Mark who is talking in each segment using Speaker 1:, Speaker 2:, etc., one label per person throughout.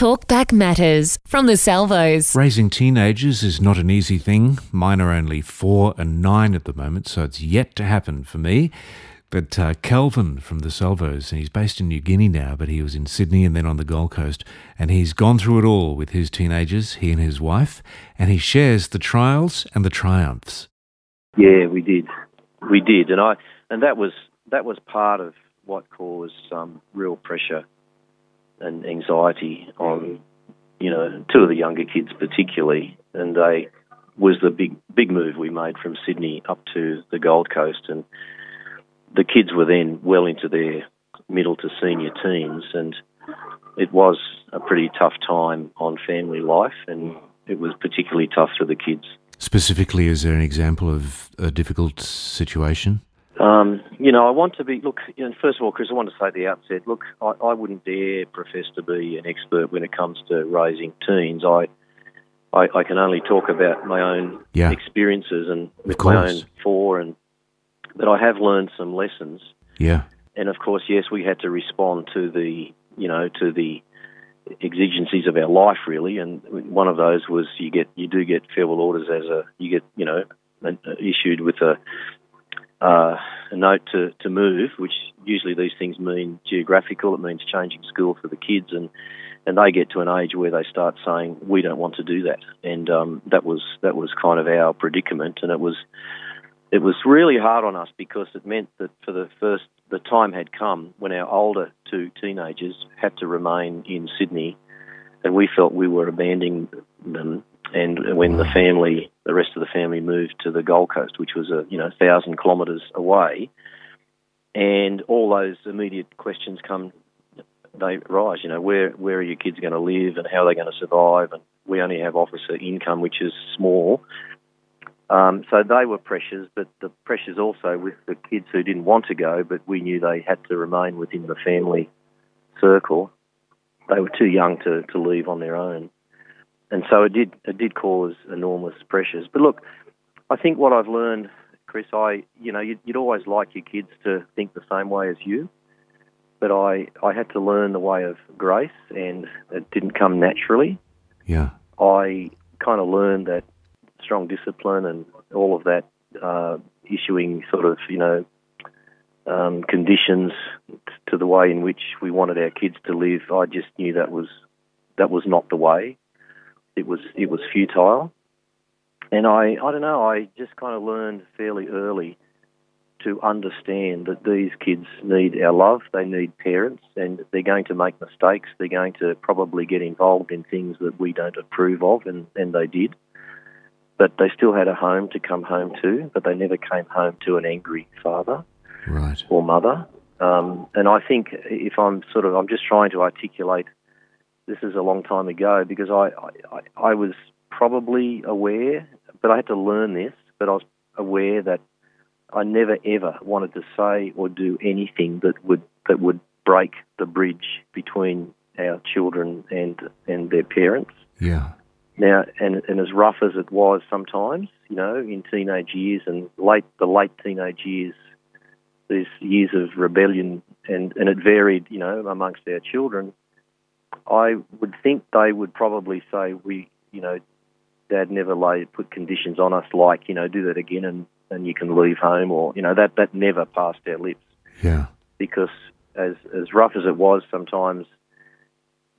Speaker 1: Talkback Matters from the Salvos.
Speaker 2: Raising teenagers is not an easy thing. Mine are only four and nine at the moment, so it's yet to happen for me. But uh, Calvin from the Salvos, and he's based in New Guinea now, but he was in Sydney and then on the Gold Coast, and he's gone through it all with his teenagers, he and his wife, and he shares the trials and the triumphs.
Speaker 3: Yeah, we did, we did, and I, and that was that was part of what caused some real pressure and anxiety on, you know, two of the younger kids particularly, and they was the big big move we made from Sydney up to the Gold Coast, and the kids were then well into their middle to senior teens, and it was a pretty tough time on family life, and it was particularly tough for the kids.
Speaker 2: Specifically, is there an example of a difficult situation?
Speaker 3: Um, you know, I want to be, look, you know, first of all, Chris, I want to say at the outset, look, I, I wouldn't dare profess to be an expert when it comes to raising teens. I, I, I can only talk about my own
Speaker 2: Yeah.
Speaker 3: experiences and my own four, and but I have learned some lessons.
Speaker 2: Yeah.
Speaker 3: And of course, yes, we had to respond to the, you know, to the exigencies of our life, really. And one of those was you get, you do get farewell orders as a, you get, you know, uh, issued with a, uh, a note to, to move, which usually these things mean geographical. It means changing school for the kids, and and they get to an age where they start saying we don't want to do that, and um, that was that was kind of our predicament, and it was it was really hard on us because it meant that for the first the time had come when our older two teenagers had to remain in Sydney, and we felt we were abandoning them. And when the family, the rest of the family, moved to the Gold Coast, which was a you know thousand kilometres away, and all those immediate questions come, they rise. You know, where where are your kids going to live, and how are they going to survive? And we only have officer income, which is small. Um, so they were pressures, but the pressures also with the kids who didn't want to go, but we knew they had to remain within the family circle. They were too young to, to leave on their own, and so it did it did cause enormous pressures. But look, I think what I've learned, Chris, I you know you'd, you'd always like your kids to think the same way as you, but I I had to learn the way of grace, and it didn't come naturally.
Speaker 2: Yeah.
Speaker 3: I kind of learned that strong discipline and all of that, uh, issuing sort of, you know, um, conditions to the way in which we wanted our kids to live. I just knew that was that was not the way. It was it was futile, and I I don't know. I just kind of learned fairly early to understand that these kids need our love. They need parents, and they're going to make mistakes. They're going to probably get involved in things that we don't approve of, and, and they did. But they still had a home to come home to, but they never came home to an angry father
Speaker 2: Right.
Speaker 3: or mother. Um, and I think if I'm sort of, I'm just trying to articulate. This is a long time ago because I, I, I was probably aware, but I had to learn this. But I was aware that I never ever wanted to say or do anything that would that would break the bridge between our children and and their parents.
Speaker 2: Yeah.
Speaker 3: Now, and, and as rough as it was sometimes, you know, in teenage years and late the late teenage years, these years of rebellion, and, and it varied, you know, amongst our children. I would think they would probably say, we, you know, Dad never lay put conditions on us like, you know, do that again and, and you can leave home, or you know, that that never passed our lips
Speaker 2: Yeah.
Speaker 3: because as as rough as it was sometimes,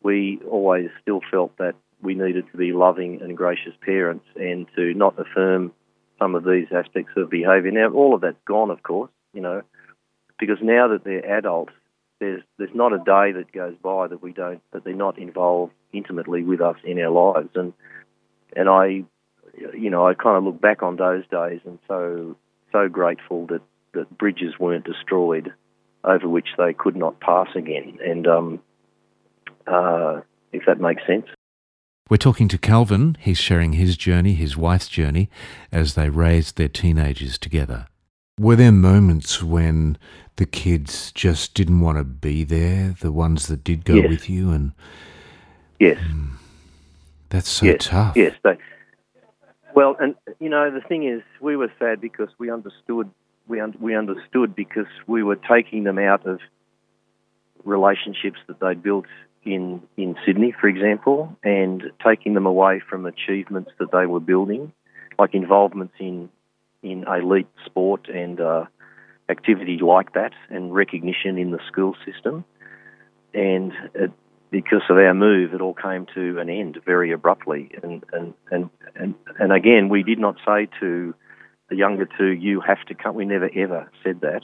Speaker 3: we always still felt that we needed to be loving and gracious parents and to not affirm some of these aspects of behaviour. Now, all of that's gone, of course, you know, because now that they're adults, there's there's not a day that goes by that we don't that they're not involved intimately with us in our lives, and and I, you know, I kind of look back on those days and so so grateful that that bridges weren't destroyed over which they could not pass again, and um, uh, if that makes sense.
Speaker 2: We're talking to Calvin. He's sharing his journey, his wife's journey, as they raised their teenagers together. Were there moments when the kids just didn't want to be there, the ones that did go
Speaker 3: Yes.
Speaker 2: with you? And
Speaker 3: Yes. Hmm.
Speaker 2: that's so
Speaker 3: yes,
Speaker 2: tough.
Speaker 3: Yes, they. Well, and you know the thing is, we were sad because we understood. We un- we understood because we were taking them out of relationships that they'd built in in Sydney, for example, and taking them away from achievements that they were building, like involvements in in elite sport and uh, activity like that, and recognition in the school system. And it, because of our move, it all came to an end very abruptly. And and and and, and again, we did not say to the younger two, "You have to come." We never ever said that.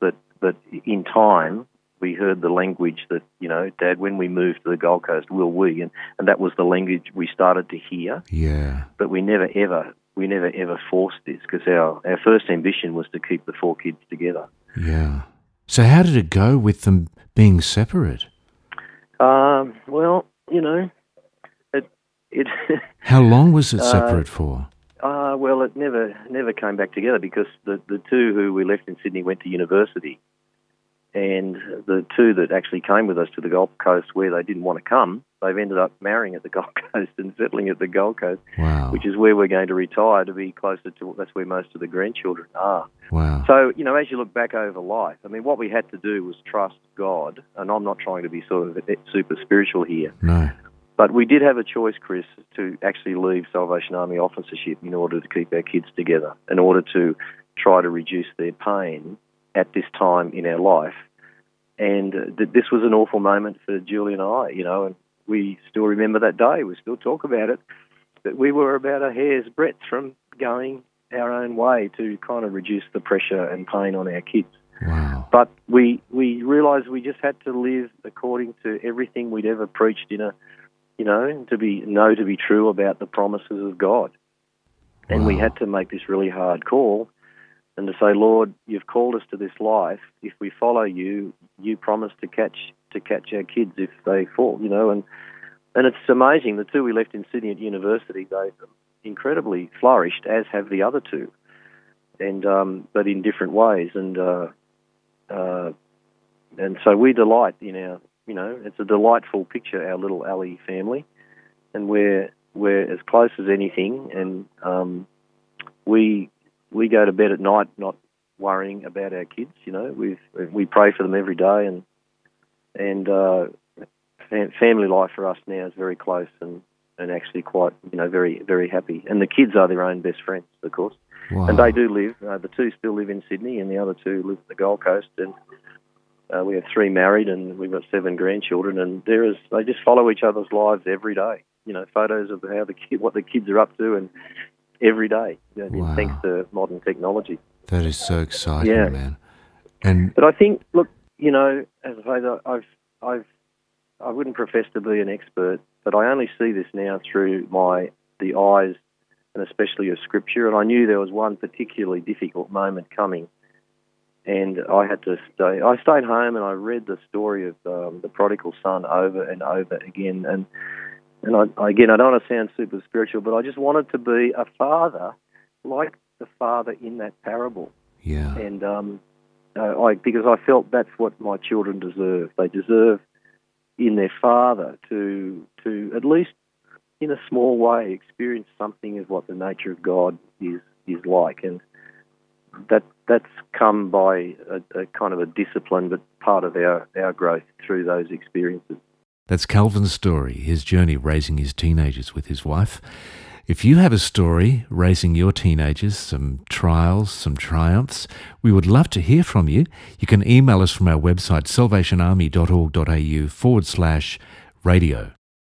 Speaker 3: But but in time, we heard the language that, you know, Dad, when we move to the Gold Coast, will we? And, and that was the language we started to hear.
Speaker 2: Yeah.
Speaker 3: But we never ever, we never ever forced this because our, our first ambition was to keep the four kids together.
Speaker 2: Yeah. So how did it go with them being separate?
Speaker 3: Um, well, you know, it, it
Speaker 2: How long was it separate uh, for?
Speaker 3: Uh, well, it never never came back together because the, the two who we left in Sydney went to university and the two that actually came with us to the Gold Coast where they didn't want to come, they've ended up marrying at the Gold Coast and settling at the Gold Coast,
Speaker 2: wow.
Speaker 3: which is where we're going to retire to be closer to, that's where most of the grandchildren are.
Speaker 2: Wow.
Speaker 3: So, you know, as you look back over life, I mean, what we had to do was trust God, and I'm not trying to be sort of super spiritual here.
Speaker 2: No.
Speaker 3: But we did have a choice, Chris, to actually leave Salvation Army officership in order to keep our kids together, in order to try to reduce their pain at this time in our life. And uh, th- this was an awful moment for Julie and I, you know, and we still remember that day. We still talk about it. But we were about a hair's breadth from going our own way to kind of reduce the pressure and pain on our kids.
Speaker 2: Wow.
Speaker 3: But we we realised we just had to live according to everything we'd ever preached in a, you know, to be know to be true about the promises of God. And wow. we had to make this really hard call and to say, Lord, you've called us to this life. If we follow you, you promise to catch to catch our kids if they fall, you know, and and it's amazing. The two we left in Sydney at university, they've incredibly flourished, as have the other two, and um, but in different ways. And uh, uh, and so we delight in our, you know, it's a delightful picture, our little alley family, and we're we're as close as anything, and um, we we go to bed at night not worrying about our kids. You know, we we pray for them every day, and and uh, family life for us now is very close and and actually quite you know very very happy. And the kids are their own best friends, of course,
Speaker 2: wow.
Speaker 3: and they do live. Uh, the two still live in Sydney, and the other two live at the Gold Coast, and. Uh, we have three married, and we've got seven grandchildren, and there is they just follow each other's lives every day. You know, photos of how the kid, what the kids are up to, and every day, you know,
Speaker 2: wow.
Speaker 3: thanks to modern technology.
Speaker 2: That is so exciting,
Speaker 3: yeah.
Speaker 2: man. And
Speaker 3: but I think, look, you know, as I say, I've, I've, I wouldn't profess to be an expert, but I only see this now through my the eyes, and especially of Scripture. And I knew there was one particularly difficult moment coming, and I had to stay. I stayed home and I read the story of um, the prodigal son over and over again, and and I, again, I don't want to sound super spiritual, but I just wanted to be a father like the father in that parable.
Speaker 2: Yeah.
Speaker 3: And um, uh, I because I felt that's what my children deserve. They deserve in their father to to at least in a small way experience something of what the nature of God is is like, and that that's come by a, a kind of a discipline, but part of our our growth through those experiences.
Speaker 2: That's Calvin's story, his journey raising his teenagers with his wife. If you have a story raising your teenagers, some trials, some triumphs, we would love to hear from you. You can email us from our website, salvationarmy.org.au forward slash radio.